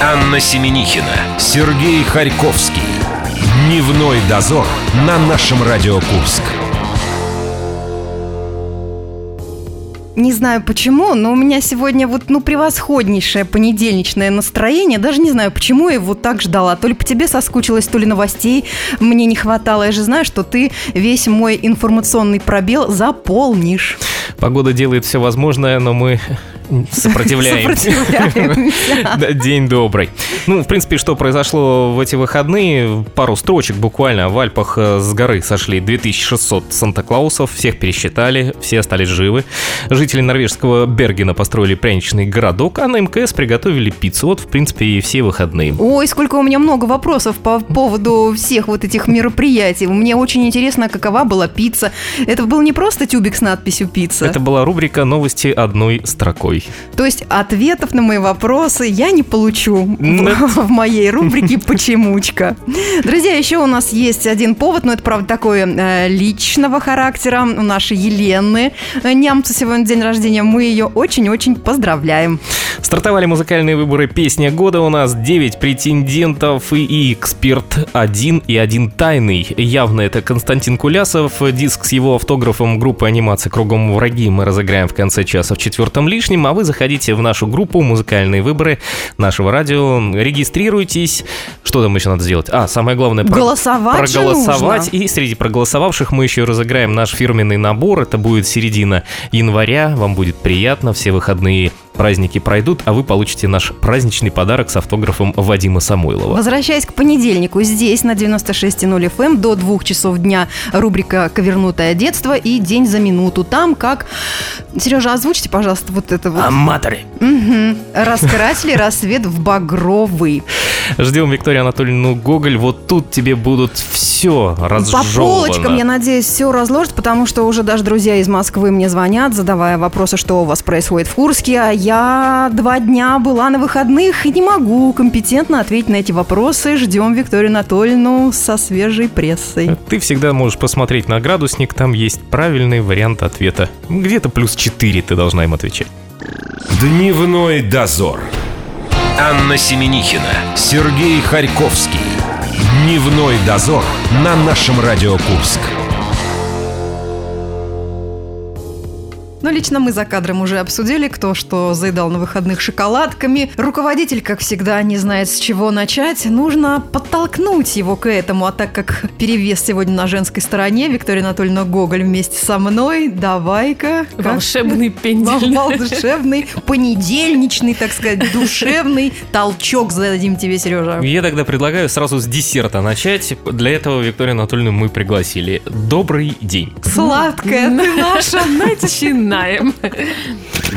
Анна Семенихина, Сергей Харьковский. Дневной дозор на нашем Радио Курск. Не знаю почему, но у меня сегодня вот, ну, превосходнейшее понедельничное настроение. Даже не знаю, почему я его так ждала. То ли по тебе соскучилась, то ли новостей мне не хватало. Я же знаю, что ты весь мой информационный пробел заполнишь. Погода делает все возможное, но мы сопротивляемся. День добрый. Ну, в принципе, что произошло в эти выходные? Пару строчек буквально. В Альпах э, с горы сошли 2600 Санта-Клаусов, всех пересчитали, все остались живы. Жители норвежского Бергена построили пряничный городок, а на МКС приготовили пиццу. Вот, в принципе, и все выходные. Ой, сколько у меня много вопросов по поводу всех вот этих мероприятий. Мне очень интересно, какова была пицца. Это был не просто тюбик с надписью «пицца». Это была рубрика «Новости одной строкой». То есть ответов на мои вопросы я не получу в, моей рубрике «Почемучка». Друзья, еще у нас есть один повод, но это, правда, такой э, личного характера. У нашей Елены э, Нямцу сегодня день рождения. Мы ее очень-очень поздравляем. Стартовали музыкальные выборы «Песня года». У нас 9 претендентов и эксперт один и один тайный. Явно это Константин Кулясов. Диск с его автографом группы анимации «Кругом враги» мы разыграем в конце часа в четвертом лишнем. А вы заходите в нашу группу «Музыкальные выборы» нашего радио. Регистрируйтесь. Что там еще надо сделать? А, самое главное... про- Голосовать проголосовать. И среди проголосовавших мы еще разыграем наш фирменный набор. Это будет середина января. Вам будет приятно. Все выходные праздники пройдут, а вы получите наш праздничный подарок с автографом Вадима Самойлова. Возвращаясь к понедельнику, здесь на 96.0 FM до двух часов дня рубрика «Ковернутое детство» и «День за минуту». Там как... Сережа, озвучьте, пожалуйста, вот это вот. Аматоры! Мгм. Раскрасили рассвет в багровый. Ждем Викторию Анатольевну Гоголь. Вот тут тебе будут все По разжевано. полочкам, я надеюсь, все разложат, потому что уже даже друзья из Москвы мне звонят, задавая вопросы, что у вас происходит в Курске. А я два дня была на выходных и не могу компетентно ответить на эти вопросы. Ждем Викторию Анатольевну со свежей прессой. Ты всегда можешь посмотреть на градусник, там есть правильный вариант ответа. Где-то плюс 4 ты должна им отвечать. Дневной дозор. Анна Семенихина, Сергей Харьковский. Дневной дозор на нашем Радио Курск. Ну, лично мы за кадром уже обсудили, кто что заедал на выходных шоколадками. Руководитель, как всегда, не знает, с чего начать. Нужно подтолкнуть его к этому. А так как перевес сегодня на женской стороне, Виктория Анатольевна Гоголь вместе со мной, давай-ка. как- Волшебный пендель. Волшебный, понедельничный, так сказать, душевный толчок зададим тебе, Сережа. Я тогда предлагаю сразу с десерта начать. Для этого Викторию Анатольевну мы пригласили. Добрый день. Сладкая ты наша. Начинаем.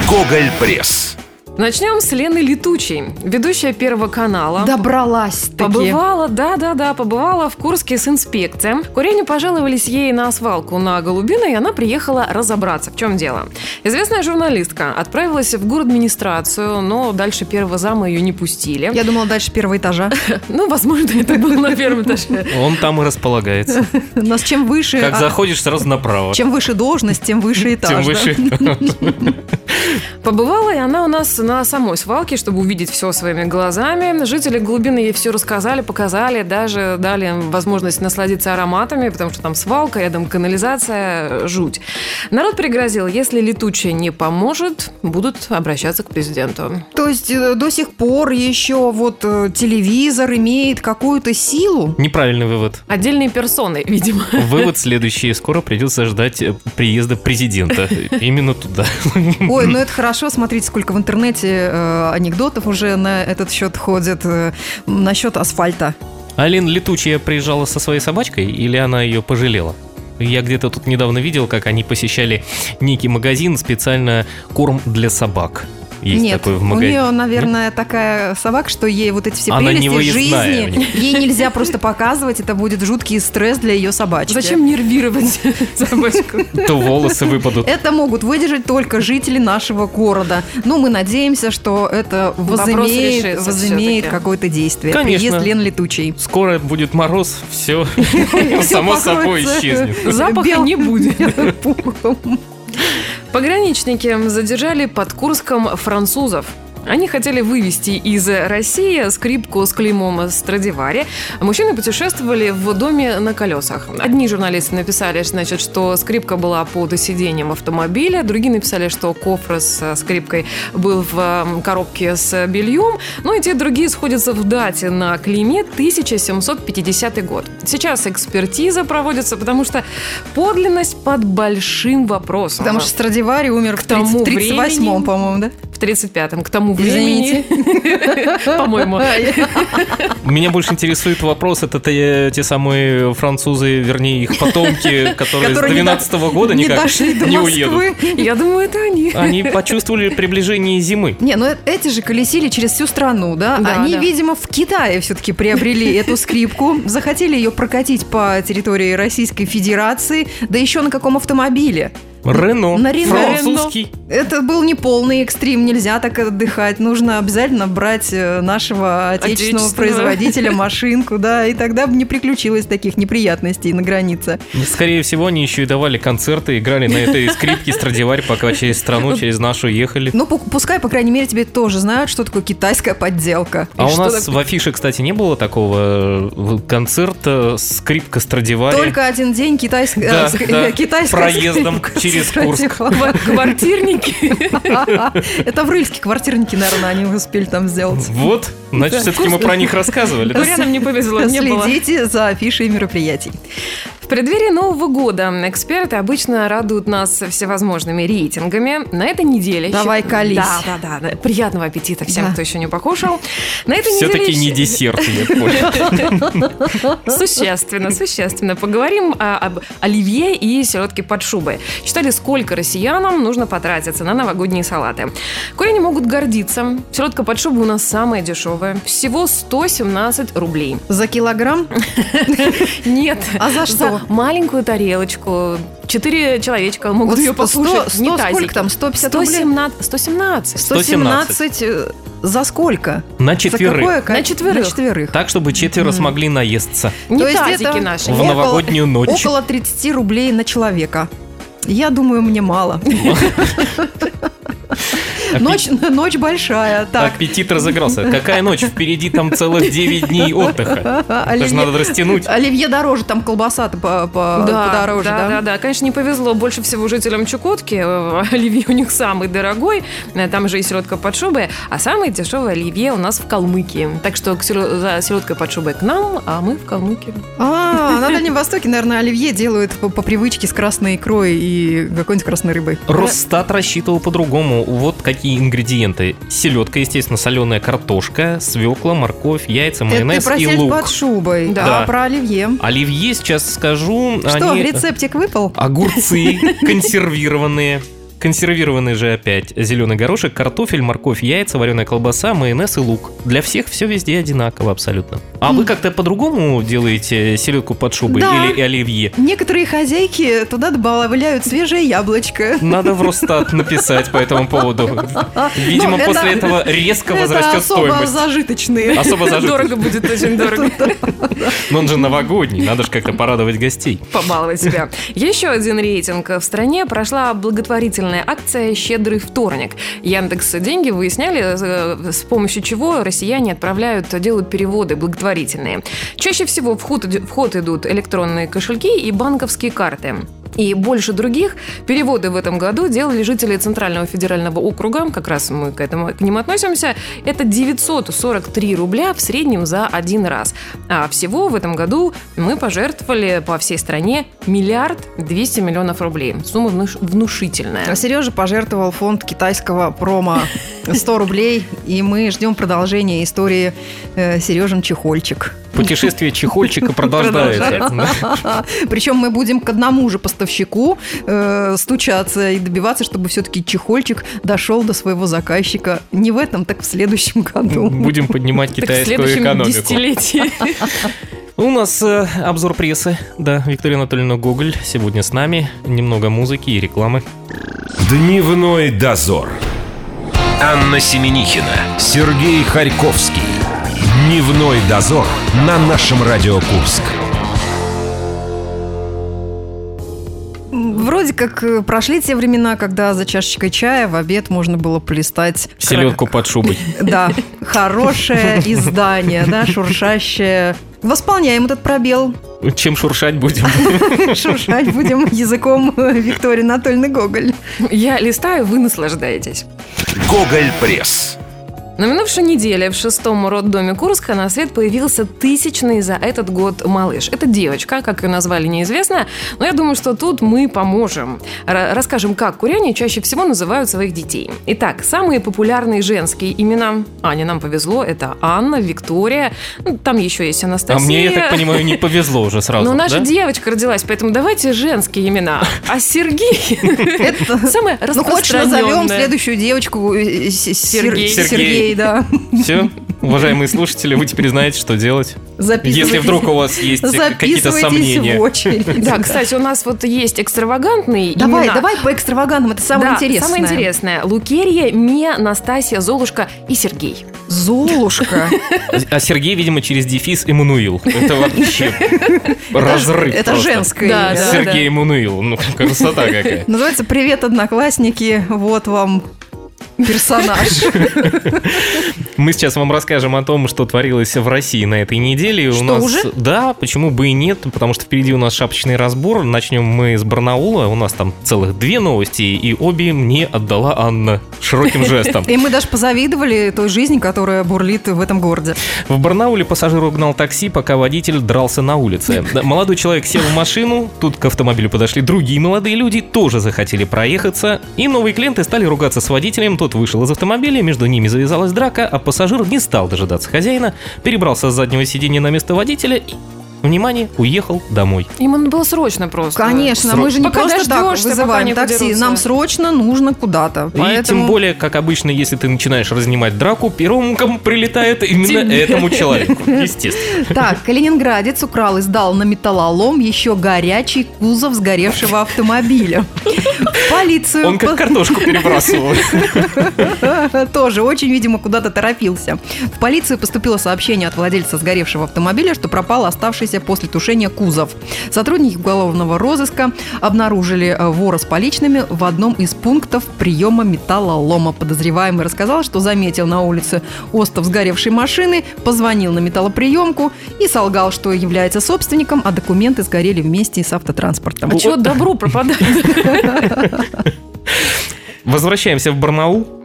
Гоголь Пресс. Начнем с Лены Летучей, ведущая Первого канала. Добралась таки. Побывала, да-да-да, побывала в Курске с инспекцией. Курению пожаловались ей на свалку на Голубино, и она приехала разобраться, в чем дело. Известная журналистка отправилась в администрацию, но дальше первого зама ее не пустили. Я думала, дальше первого этажа. Ну, возможно, это было на первом этаже. Он там и располагается. У нас чем выше... Как а, заходишь, сразу направо. Чем выше должность, тем выше этаж. Тем выше. Побывала и она у нас на самой свалке, чтобы увидеть все своими глазами. Жители глубины ей все рассказали, показали, даже дали им возможность насладиться ароматами, потому что там свалка, рядом канализация, жуть. Народ пригрозил, если летучая не поможет, будут обращаться к президенту. То есть э, до сих пор еще вот э, телевизор имеет какую-то силу? Неправильный вывод. Отдельные персоны, видимо. Вывод следующий. Скоро придется ждать э, приезда президента. Именно туда. Ой, ну это хорошо, смотрите, сколько в интернете э, анекдотов уже на этот счет ходит, э, насчет асфальта. Алин Летучая приезжала со своей собачкой или она ее пожалела? Я где-то тут недавно видел, как они посещали некий магазин, специально корм для собак. Есть Нет, такой в у магазине. нее, наверное, такая собака, что ей вот эти все Она прелести жизни, ей нельзя просто показывать, это будет жуткий стресс для ее собачки. Зачем нервировать собачку? То волосы выпадут. Это могут выдержать только жители нашего города. Ну, мы надеемся, что это возымеет, возымеет какое-то действие. Конечно. Приезд Лен Летучий. Скоро будет мороз, все само собой исчезнет. Запаха не будет. Пограничники задержали под Курском французов. Они хотели вывести из России скрипку с клеймом Страдивари. Мужчины путешествовали в доме на колесах. Одни журналисты написали, значит, что скрипка была под сиденьем автомобиля, другие написали, что кофр с скрипкой был в коробке с бельем. Ну и те другие сходятся в дате на клейме 1750 год. Сейчас экспертиза проводится, потому что подлинность под большим вопросом. Потому что Страдивари умер К в тому 38-м, по-моему, да? в 35-м, к тому времени, по-моему. Меня больше интересует вопрос, это те, самые французы, вернее, их потомки, которые с Которые не 12 года никак не уедут. Я думаю, это они. Они почувствовали приближение зимы. Не, ну э- эти же колесили через всю страну, да? Они, видимо, в Китае все-таки приобрели эту скрипку, захотели ее прокатить по территории Российской Федерации, да еще на каком автомобиле. Рено, На Рено. французский. Это был не полный экстрим, нельзя так отдыхать. Нужно обязательно брать э, нашего отечественного, Отечественного. производителя машинку, да, и тогда бы не приключилось таких неприятностей на границе. Скорее всего, они еще и давали концерты, играли на этой скрипке Страдивари, пока через страну, через нашу ехали. Ну, пу- пускай, по крайней мере, тебе тоже знают, что такое китайская подделка. А у нас в афише, кстати, не было такого э, концерта скрипка Страдивари. Только один день китайская, э, э, китайская проездом через Курск. Страдивари. Квартирники. Это в Рыльске квартирники, наверное, они успели там сделать. Вот, значит, все-таки мы про них рассказывали. Рядом не повезло, не было. Следите за афишей мероприятий. Преддверии Нового года эксперты обычно радуют нас всевозможными рейтингами. На этой неделе... Давай колись. Да, да, да. Приятного аппетита всем, Да. кто еще не покушал. На этой Все-таки неделе... не десерт. Существенно, существенно. Поговорим об оливье и селедке под шубой. Считали, сколько россиянам нужно потратиться на новогодние салаты. Кое не могут гордиться. Селедка под шубой у нас самая дешевая. Всего 117 рублей. За килограмм? Нет. А за что? Маленькую тарелочку. Четыре человечка могут Вот ее послушать. сто не сколько тазики. там? 150 рублей? 117. 117. 117 э, за сколько? На За четверых. какое ко- На четверых. На четверых. Так, чтобы четверо смогли наесться. Не То есть тазики это наши. В около- новогоднюю ночь. Около 30 рублей на человека. Я думаю, мне мало. Ночь, ночь большая. Так, Аппетит разыгрался. Какая ночь? Впереди там целых 9 дней отдыха. Это же Оливье- надо растянуть. Оливье дороже, там колбаса-то по- по- Да, подороже, да, да? да, да. Конечно, не повезло больше всего жителям Чукотки. Э, Оливье у них самый дорогой. Э, Там же и селедка под шубой. А самый дешевый оливье у нас в Калмыкии. Так что за селедкой под шубой к нам, а мы в Калмыкии. А, на Дальнем Востоке, наверное, оливье делают по, по привычке с красной икрой и какой-нибудь красной рыбой. Росстат рассчитывал по-другому. Вот какие ингредиенты. Селедка, естественно, соленая картошка, свекла, морковь, яйца, Это ты майонез про и лук. под шубой, Да. а про оливье. Оливье, сейчас скажу, Что, они... рецептик выпал? Огурцы консервированные. Консервированный же опять зеленый горошек, картофель, морковь, яйца, вареная колбаса, майонез и лук. Для всех все везде одинаково абсолютно. А вы как-то по-другому делаете селедку под шубой Да. или оливье? Некоторые хозяйки туда добавляют свежее яблочко. Надо в Росстат написать по этому поводу. Видимо, Ну, это- после этого резко Это возрастет особо стоимость. зажиточные. Особо зажиточно. Дорого будет, очень дорого. Но он же новогодний, надо же как-то порадовать гостей. побаловать себя. Еще один рейтинг. В стране прошла благотворительная акция «Щедрый вторник». Яндекс Деньги выясняли, э, с помощью чего россияне отправляют, делают переводы благотворительные. Чаще всего в ход, в ход идут электронные кошельки и банковские карты. И больше других переводы в этом году делали жители Центрального федерального округа, как раз мы к этому к ним относимся. Это 943 рубля в среднем за один раз. А всего в этом году мы пожертвовали по всей стране миллиард 200 миллионов рублей. Сумма внуш- внушительная. А Сережа пожертвовал фонд китайского промо 100 рублей, и мы ждем продолжения истории э, Сережин Чехольчик. Путешествие чехольчика продолжается. Причем мы будем к одному же поставщику э, стучаться и добиваться, чтобы все-таки Чехольчик дошел до своего заказчика не в этом, так в следующем году. Будем поднимать китайскую следующем экономику. десятилетии. У нас э, обзор прессы. Да, Виктория Анатольевна Гоголь сегодня с нами. Немного музыки и рекламы. Дневной дозор. Анна Семенихина, Сергей Харьковский. Дневной дозор на нашем Радио Курск. Вроде как э, прошли те времена, когда за чашечкой чая в обед можно было полистать... Селедку под шубой. Да, хорошее издание, да, шуршащее. Восполняем этот пробел. Чем шуршать будем? Шуршать будем языком Виктории Анатольевны Гоголь. Я листаю, вы наслаждаетесь. Гоголь Пресс. На минувшей неделе в шестом роддоме Курска на свет появился тысячный за этот год малыш. Это девочка, как ее назвали, неизвестно, но я думаю, что тут мы поможем. Р- расскажем, как куряне чаще всего называют своих детей. Итак, самые популярные женские имена. Аня, нам повезло, это Анна, Виктория, ну, там еще есть А Анастасия. мне, я так понимаю, не повезло уже сразу. Но наша да? девочка родилась, поэтому давайте женские имена. А Сергей Это... самое Ну, хочешь, назовем следующую девочку э, с- Сергей. Сер- Сергей. Сергей, да. Все, уважаемые слушатели, вы теперь знаете, что делать. Записывайтесь. Если вдруг у вас есть какие-то сомнения. в очередь. Да, кстати, у нас вот есть экстравагантные Давай, имена. давай по экстравагантам, это самое Да, интересное. самое интересное. Лукерья, Мия, Настасья, Золушка и Сергей. Золушка. А Сергей, видимо, через дефис Эммануил. Это вообще разрыв Это женское да. Сергей Эммануил. Ну, красота какая. Называется «Привет, одноклассники». Вот вам персонаж. Мы сейчас вам расскажем о том, что творилось в России на этой неделе. У Что, нас, уже? Да, почему бы и нет, потому что впереди у нас шапочный разбор. Начнем мы с Барнаула. У нас там целых две новости, и обе мне отдала Анна широким жестом. И мы даже позавидовали той жизни, которая бурлит в этом городе. В Барнауле пассажир угнал такси, пока водитель дрался на улице. Молодой человек сел в машину, тут к автомобилю подошли другие молодые люди, тоже захотели проехаться, и новые клиенты стали ругаться с водителем, тот вышел из автомобиля, между ними завязалась драка, а пассажир не стал дожидаться хозяина, перебрался с заднего сиденья на место водителя и, внимание, уехал домой. Им надо было срочно просто. Конечно, Срок. мы же не Пока просто так вызываем такси. подерутся. Нам срочно нужно куда-то. И Поэтому... тем более, как обычно, если ты начинаешь разнимать драку, первым кому прилетает именно этому человеку. Естественно. Так, калининградец украл и сдал на металлолом еще горячий кузов сгоревшего автомобиля. Полицию... Он как картошку перебрасывал. Тоже очень, видимо, куда-то торопился. В полицию поступило сообщение от владельца сгоревшего автомобиля, что пропал оставшийся после тушения кузов. Сотрудники уголовного розыска обнаружили э, вора с поличными в одном из пунктов приема металлолома. Подозреваемый рассказал, что заметил на улице остов сгоревшей машины, позвонил на металлоприемку и солгал, что является собственником, а документы сгорели вместе с автотранспортом. А чего добру пропадать? Возвращаемся в Барнаул.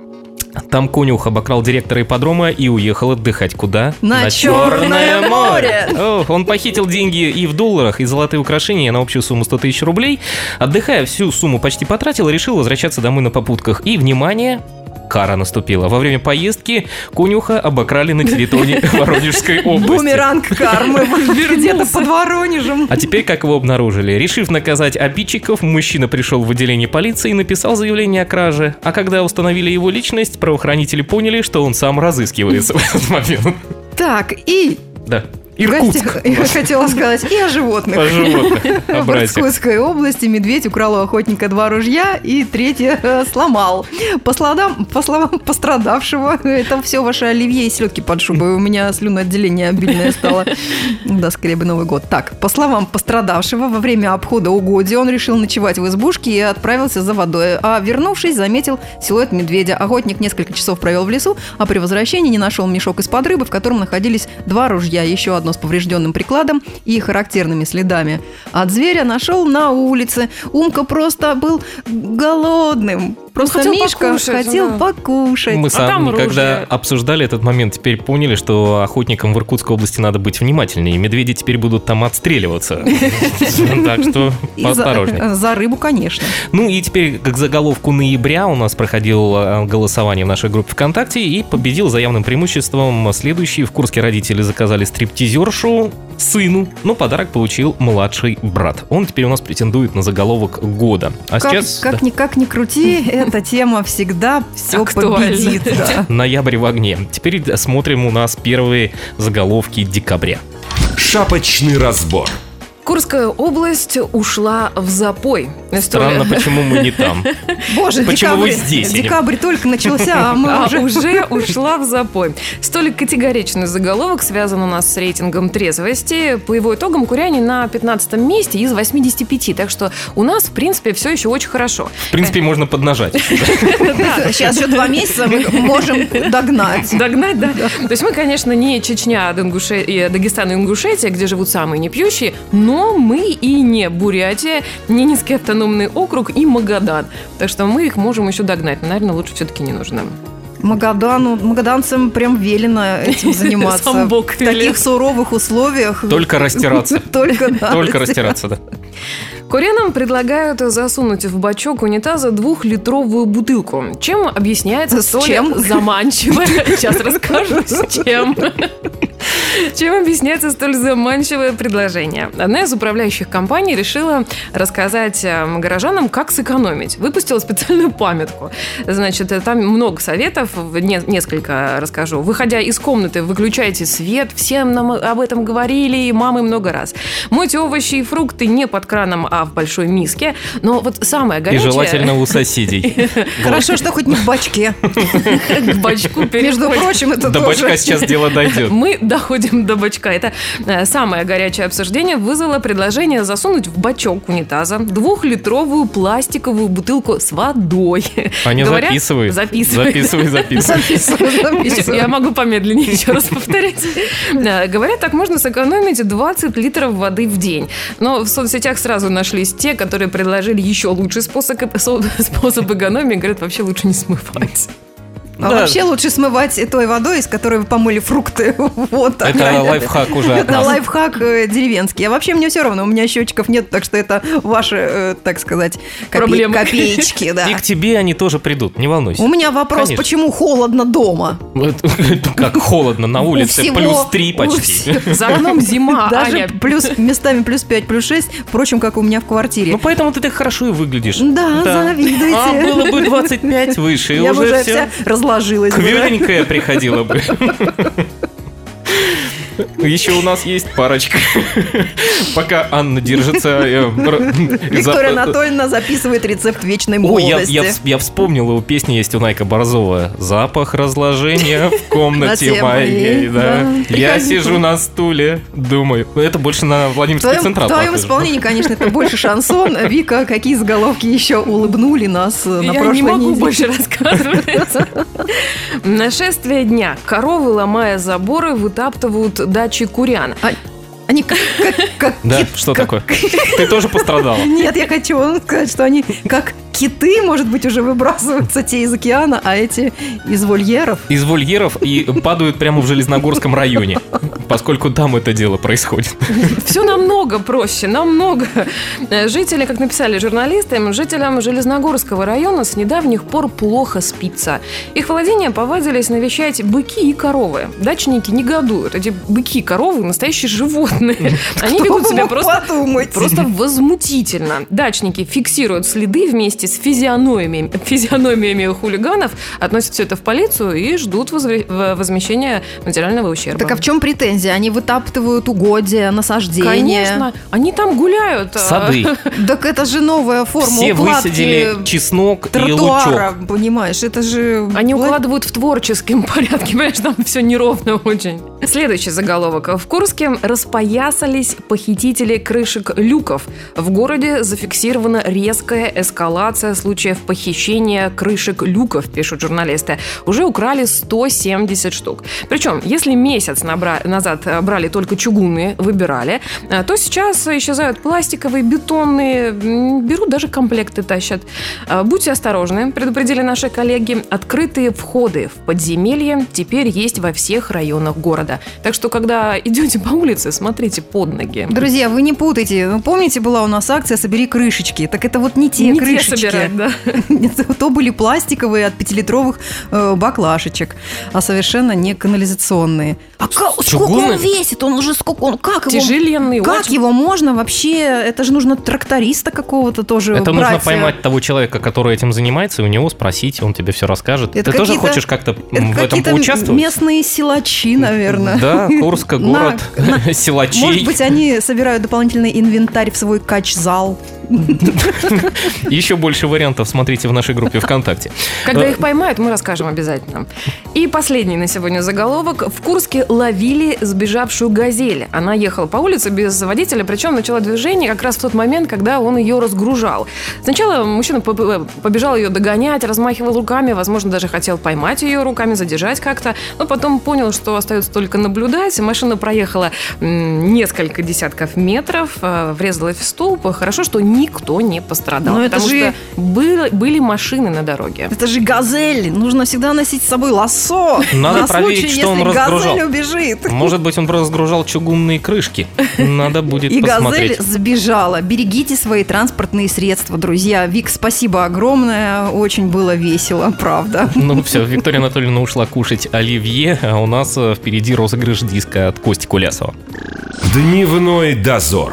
Там конюх обокрал директора ипподрома и уехал отдыхать куда? На Черное море! О, он похитил деньги и в долларах, и золотые украшения на общую сумму 100 тысяч рублей. Отдыхая, всю сумму почти потратил и решил возвращаться домой на попутках. И, внимание, кара наступила. Во время поездки конюха обокрали на территории Воронежской области. Бумеранг кармы где-то под Воронежем. А теперь как его обнаружили? Решив наказать обидчиков, мужчина пришел в отделение полиции и написал заявление о краже. А когда установили его личность, правоохранители поняли, что он сам разыскивается в этот момент. Так, и Да. В Иркутск. гостях- я хотела сказать, и о животных. О животных. О В. Иркутской области медведь украл у охотника два ружья и третье э, сломал. По, словам, по словам пострадавшего, это все ваше оливье и селедки под шубой. У меня слюноотделение обильное стало. Да, скорее бы Новый год. Так, по словам пострадавшего, во время обхода угодья он решил ночевать в избушке и отправился за водой. А вернувшись, заметил силуэт медведя. Охотник несколько часов провел в лесу, а при возвращении не нашел мешок из-под рыбы, в котором находились два ружья, еще одно с поврежденным прикладом и характерными следами. От зверя нашел на улице. Умка просто был голодным. Просто хотел Мишка покушать, хотел да. покушать. Мы А там сами, когда обсуждали этот момент, теперь поняли, что охотникам в Иркутской области надо быть внимательнее. Медведи теперь будут там отстреливаться. Так что поосторожнее. За рыбу, конечно. Ну и теперь к заголовку ноября у нас проходил э, голосование в нашей группе ВКонтакте и победил за явным преимуществом следующий. В Курске родители заказали стриптизершу сыну, но подарок получил младший брат. Он теперь у нас претендует на заголовок года. А как, сейчас как да, никак не крути, эта тема всегда все Актуальна. победит. да. ноябрь в огне. Теперь смотрим у нас первые заголовки декабря. Шапочный разбор. Курская область ушла в запой. Странно, почему мы не там. Боже, Почему вы декабрь, здесь, а не- декабрь только начался, а мы А, уже... уже ушла в запой. Столь категоричный заголовок связан у нас с рейтингом трезвости. По его итогам куряне на 15 месте из 85. Так что у нас, в принципе, все еще очень хорошо. В принципе, можно поднажать. Сейчас еще два месяца мы можем догнать. Догнать, да? То есть мы, конечно, не Чечня, и Дагестан и Ингушетия, где живут самые непьющие, но мы и не Бурятия, не Низкий автономный округ и Магадан. Так что мы их можем еще догнать. Но, наверное, лучше все-таки не нужно. Магадану, магаданцам прям велено этим заниматься. Сам Бог В таких суровых условиях. Только растираться. Только, да, Только растираться, да. Курянам предлагают засунуть в бачок унитаза двухлитровую бутылку. Чем объясняется С столь чем? заманчивое... Сейчас расскажу, с чем. Чем объясняется столь заманчивое предложение? Одна из управляющих компаний решила рассказать э, горожанам, как сэкономить. Выпустила специальную памятку. Значит, э, там много советов, несколько расскажу. Выходя из комнаты, выключайте свет. Всем нам об этом говорили, и мамы много раз. Мойте овощи и фрукты не под краном, а в большой миске. Но вот самое И горячее... желательно у соседей. Хорошо, что хоть не в бачке. к бачку Между прочим, это До тоже... бачка сейчас дело дойдет. Мы доходим до бачка. Это э, самое горячее обсуждение вызвало предложение засунуть в бачок унитаза двухлитровую пластиковую бутылку с водой. Аня, Говорят- записывай. Записывай. Записывай, записывай. Я могу помедленнее еще раз повторять. Говорят, так можно сэкономить 20 литров воды в день. Но в соцсетях сразу нашлись те, которые предложили еще лучший способ, способ экономии. Говорят, вообще лучше не смывать. А Да. вообще лучше смывать той водой, из которой вы помыли фрукты. Вот. Это лайфхак уже от Это нас. лайфхак э, деревенский. А вообще мне все равно, у меня счетчиков нет, так что это ваши, э, так сказать, копе- Проблемы. копеечки, да. И к тебе они тоже придут, не волнуйся. У меня вопрос, Конечно. почему холодно дома? Как холодно на улице, всего- плюс 3 у почти. За окном зима, Даже Аня. плюс, местами плюс 5, плюс 6, впрочем, как у меня в квартире. Ну поэтому ты так хорошо и выглядишь. Да, завидуйте. А было бы 25 выше, и уже все да. квеленькая приходила бы. Еще у нас есть парочка. Пока Анна держится... э, Виктория Анатольевна записывает рецепт вечной Ой, я, молодости. я, вс- я вспомнил, у песни есть у Найка Борзова. Запах разложения в комнате На моей. Я сижу на стуле, думаю. Ну, Это больше на Владимирский твоем, Централ в твоем исполнении, конечно, это больше шансон. Вика, какие заголовки еще улыбнули нас э, на Я прошлой не могу неделе? больше рассказывать. Нашествие дня. Коровы, ломая заборы, вытаптывают дачи курян. Они как, как, как Да, кит- что как- такое? Ты тоже пострадала. Нет, я хочу вам сказать, что они как киты, может быть, уже выбрасываются те из океана, а эти из вольеров. Из вольеров и падают прямо в Железногорском районе, поскольку там это дело происходит. Все намного проще, намного. Э, Жители, как написали журналисты, жителям Железногорского района с недавних пор плохо спится. Их владения повадились навещать быки и коровы. Дачники негодуют. Эти быки и коровы – настоящие животные. Они Кто ведут себя просто подумать? Просто возмутительно. Дачники фиксируют следы вместе с физиономиями, физиономиями хулиганов, относят все это в полицию и ждут возмещения материального ущерба. Так а в чем претензия? Они вытаптывают угодья, насаждения. Конечно, они там гуляют. а, Сады. Так это же новая форма Все высадили чеснок и лучок. понимаешь? Это же... Они укладывают в творческом порядке, понимаешь, там все неровно очень. Следующий заголовок. В Курске распоясались похитители крышек люков. В городе зафиксирована резкая эскалация случаев похищения крышек люков, пишут журналисты. Уже украли 170 штук. Причем, если месяц набра- назад э, брали только чугунные, выбирали, э, то сейчас исчезают пластиковые, бетонные, берут даже комплекты тащат. Э, Будьте осторожны, предупредили наши коллеги. Открытые входы в подземелье теперь есть во всех районах города. Так что, когда идете по улице, смотрите под ноги. Друзья, вы не путайте. Ну, Помните, была у нас акция «Собери крышечки». Так это вот не те Не те собирать, да. Это То были пластиковые от пятилитровых э, баклашечек, а совершенно не канализационные. А сколько он весит? Он уже сколько? Он как его? Тяжеленный, Как очень. его можно вообще? Это же нужно тракториста какого-то тоже Это брать. нужно поймать того человека, который этим занимается, и у него спросить, он тебе все расскажет. Это Ты тоже хочешь как-то в этом поучаствовать? местные силачи, наверное. Да, Курск, На- город на- силачей. Может быть, они собирают дополнительный инвентарь в свой кач-зал. Еще больше вариантов смотрите в нашей группе ВКонтакте. Когда Э, их поймают, мы расскажем обязательно. И последний на сегодня заголовок. В Курске ловили сбежавшую газель. Она ехала по улице без водителя, причем начала движение как раз в тот момент, когда он ее разгружал. Сначала мужчина по- побежал ее догонять, размахивал руками, возможно, даже хотел поймать ее руками, задержать как-то, но потом понял, что остается только наблюдать. Машина проехала несколько десятков метров, э, врезалась в столб. Хорошо, что никто не пострадал, Но это потому же- что были, были машины на дороге. Это же газель. Нужно всегда носить с собой лассо. Надо на проверить, случай, что он если разгружал. газель убежит. Может быть, он разгружал чугунные крышки. Надо будет И посмотреть. газель сбежала. Берегите свои транспортные средства, друзья. Вик, спасибо огромное. Очень было весело, правда. Ну все, Виктория Анатольевна ушла кушать оливье, а у нас э, впереди розыгрыш диска от Кости Кулясова. Дневной дозор.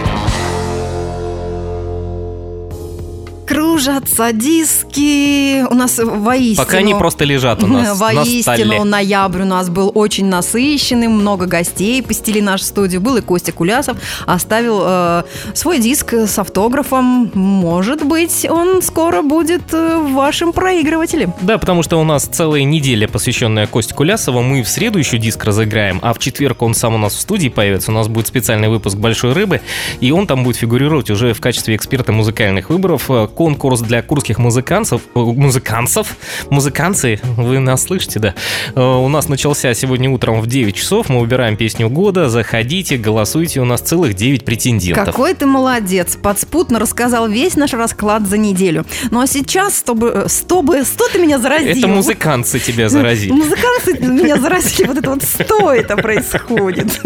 Кружатся диски. У нас воистину... Пока они просто лежат у нас на Воистину, столе. ноябрь у нас был очень насыщенный, много гостей посетили нашу студию. Был и Костя Кулясов, оставил э, свой диск с автографом. Может быть, он скоро будет э, в вашем проигрывателе. Да, потому что у нас целая неделя, посвященная Косте Кулясову. Мы в среду еще диск разыграем, а в четверг он сам у нас в студии появится. У нас будет специальный выпуск «Большой рыбы», и он там будет фигурировать уже в качестве эксперта музыкальных выборов. Э, Конкурс для курских музыкантов. э, Музыкантов? Музыканцы? Вы нас слышите, да? Э, У нас начался сегодня утром в 9 часов. Мы выбираем песню года. Заходите, голосуйте. У нас целых 9 претендентов. Какой ты молодец! Подспутно рассказал весь наш расклад за неделю. Ну а сейчас, чтобы... Чтобы... Сто ты меня заразил. Это музыканцы тебя заразили. Музыканты меня заразили, вот это вот сто это происходит.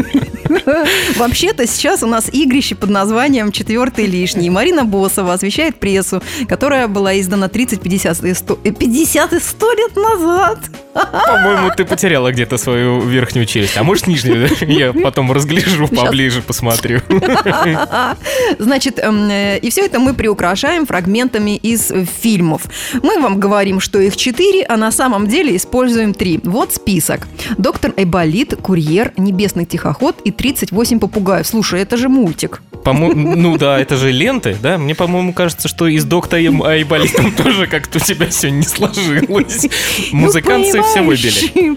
Вообще-то сейчас у нас игрище под названием «Четвертый лишний». Марина Босова освещает прессу, которая была издана 30, 50 и 100, э, 50 и 100 лет назад. По-моему, ты потеряла где-то свою верхнюю челюсть. А может, нижнюю? Я потом разгляжу поближе, посмотрю. Значит, эм, э, и все это мы приукрашаем фрагментами из э, фильмов. Мы вам говорим, что их четыре, а на самом деле используем три. Вот список. Доктор Эболит, Курьер, Небесный тихоход и 38 попугаев. Слушай, это же мультик. По-моему, ну да, это же ленты, да? Мне, по-моему, кажется, что и с доктором Айболитом тоже как-то у тебя все не сложилось. Музыканцы Ну, все выбили.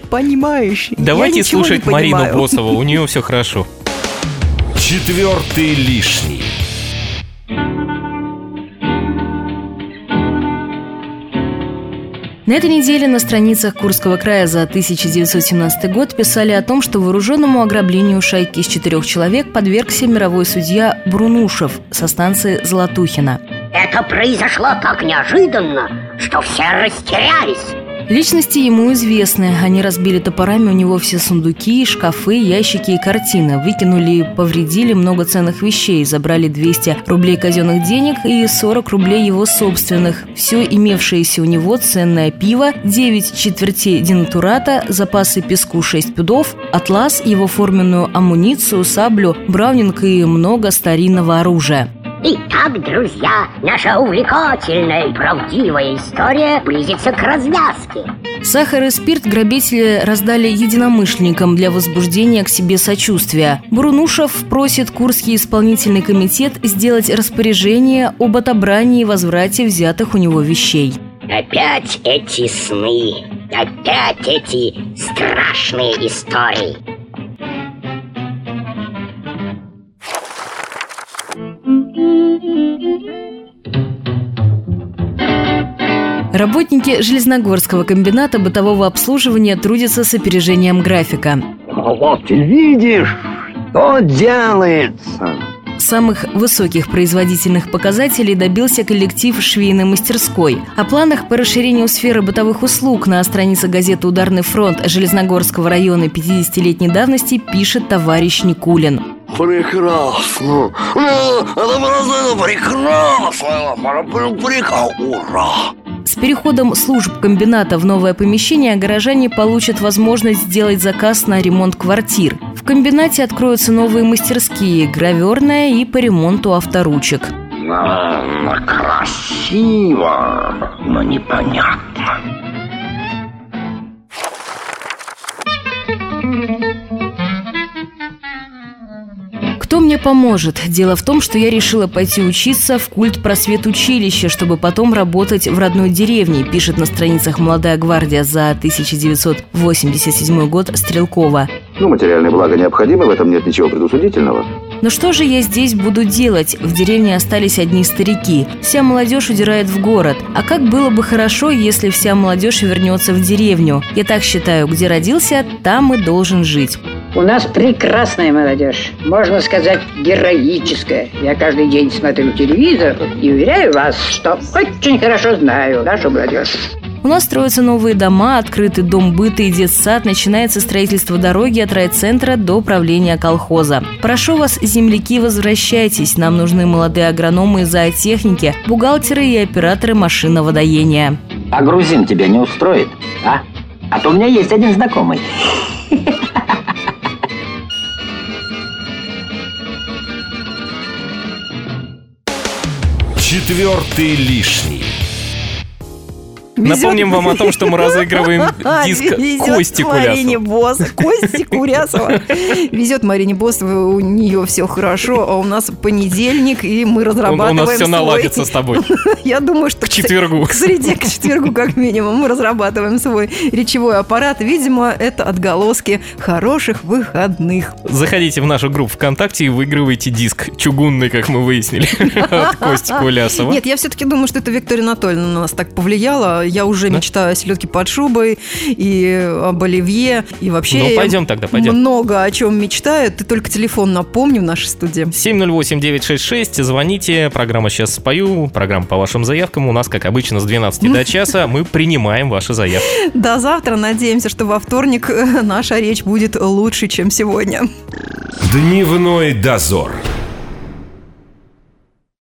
Я Давайте слушать Марину. Босову, у нее все хорошо. Четвертый лишний. На этой неделе на страницах Курского края за 1917 год писали о том, что вооруженному ограблению шайки из четырех человек подвергся мировой судья Брунушев со станции Золотухина. Это произошло так неожиданно, что все растерялись. Личности ему известны. Они разбили топорами у него все сундуки, шкафы, ящики и картины. Выкинули повредили много ценных вещей. Забрали 200 рублей казенных денег и 40 рублей его собственных. Все имевшееся у него ценное пиво, 9 четвертей денатурата, запасы песку 6 пудов, атлас, его форменную амуницию, саблю, браунинг и много старинного оружия. Итак, друзья, наша увлекательная и правдивая история близится к развязке. Сахар и спирт грабители раздали единомышленникам для возбуждения к себе сочувствия. Брунушев просит Курский исполнительный комитет сделать распоряжение об отобрании и возврате взятых у него вещей. Опять эти сны, опять эти страшные истории. Работники Железногорского комбината бытового обслуживания трудятся с опережением графика. Вот видишь, что делается. Самых высоких производительных показателей добился коллектив швейной мастерской. О планах по расширению сферы бытовых услуг на странице газеты «Ударный фронт» Железногорского района 50-летней давности пишет товарищ Никулин. Прекрасно. Ну, это прекрасно. Прекрасно. Ура. Переходом служб комбината в новое помещение горожане получат возможность сделать заказ на ремонт квартир. В комбинате откроются новые мастерские, граверная и по ремонту авторучек. М, Красиво, но непонятно. Мне поможет? Дело в том, что я решила пойти учиться в культ просвет училище, чтобы потом работать в родной деревне, пишет на страницах «Молодая гвардия» за 1987 год Стрелкова. Ну, материальные блага необходимы, в этом нет ничего предусудительного. Но что же я здесь буду делать? В деревне остались одни старики. Вся молодежь удирает в город. А как было бы хорошо, если вся молодежь вернется в деревню? Я так считаю, где родился, там и должен жить. У нас прекрасная молодежь, можно сказать, героическая. Я каждый день смотрю телевизор и уверяю вас, что очень хорошо знаю нашу молодежь. У нас строятся новые дома, открытый дом быта и детсад, начинается строительство дороги от райцентра до правления колхоза. Прошу вас, земляки, возвращайтесь. Нам нужны молодые агрономы и зоотехники, бухгалтеры и операторы машиноводоения. А грузин тебя не устроит, а? А то у меня есть один знакомый. Четвертый лишний. Напомним вам о том, что мы разыгрываем диск Везет Кости Марине Кулясова. Босс. Кости Курясова. Везет Марине Босовой, у нее все хорошо, а у нас понедельник, и мы У разрабатываем нас все наладится с тобой. Я думаю, что К четвергу. К среде, к четвергу, как минимум, мы разрабатываем свой речевой аппарат. Видимо, это отголоски хороших выходных. Заходите в нашу группу ВКонтакте и выигрывайте диск чугунный, как мы выяснили, от Кости Кулясова. Нет, я все-таки думаю, что это Виктория Анатольевна на нас так повлияла. Я уже Да? мечтаю о селедке под шубой и об оливье. И вообще Ну, пойдем тогда, пойдем. много о чем мечтаю. Ты только телефон напомни в нашей студии. 708-966, звоните, программа «Сейчас спою», программа по вашим заявкам. У нас, как обычно, с 12 до часа мы принимаем ваши заявки. До завтра. Надеемся, что во вторник наша речь будет лучше, чем сегодня. Дневной дозор.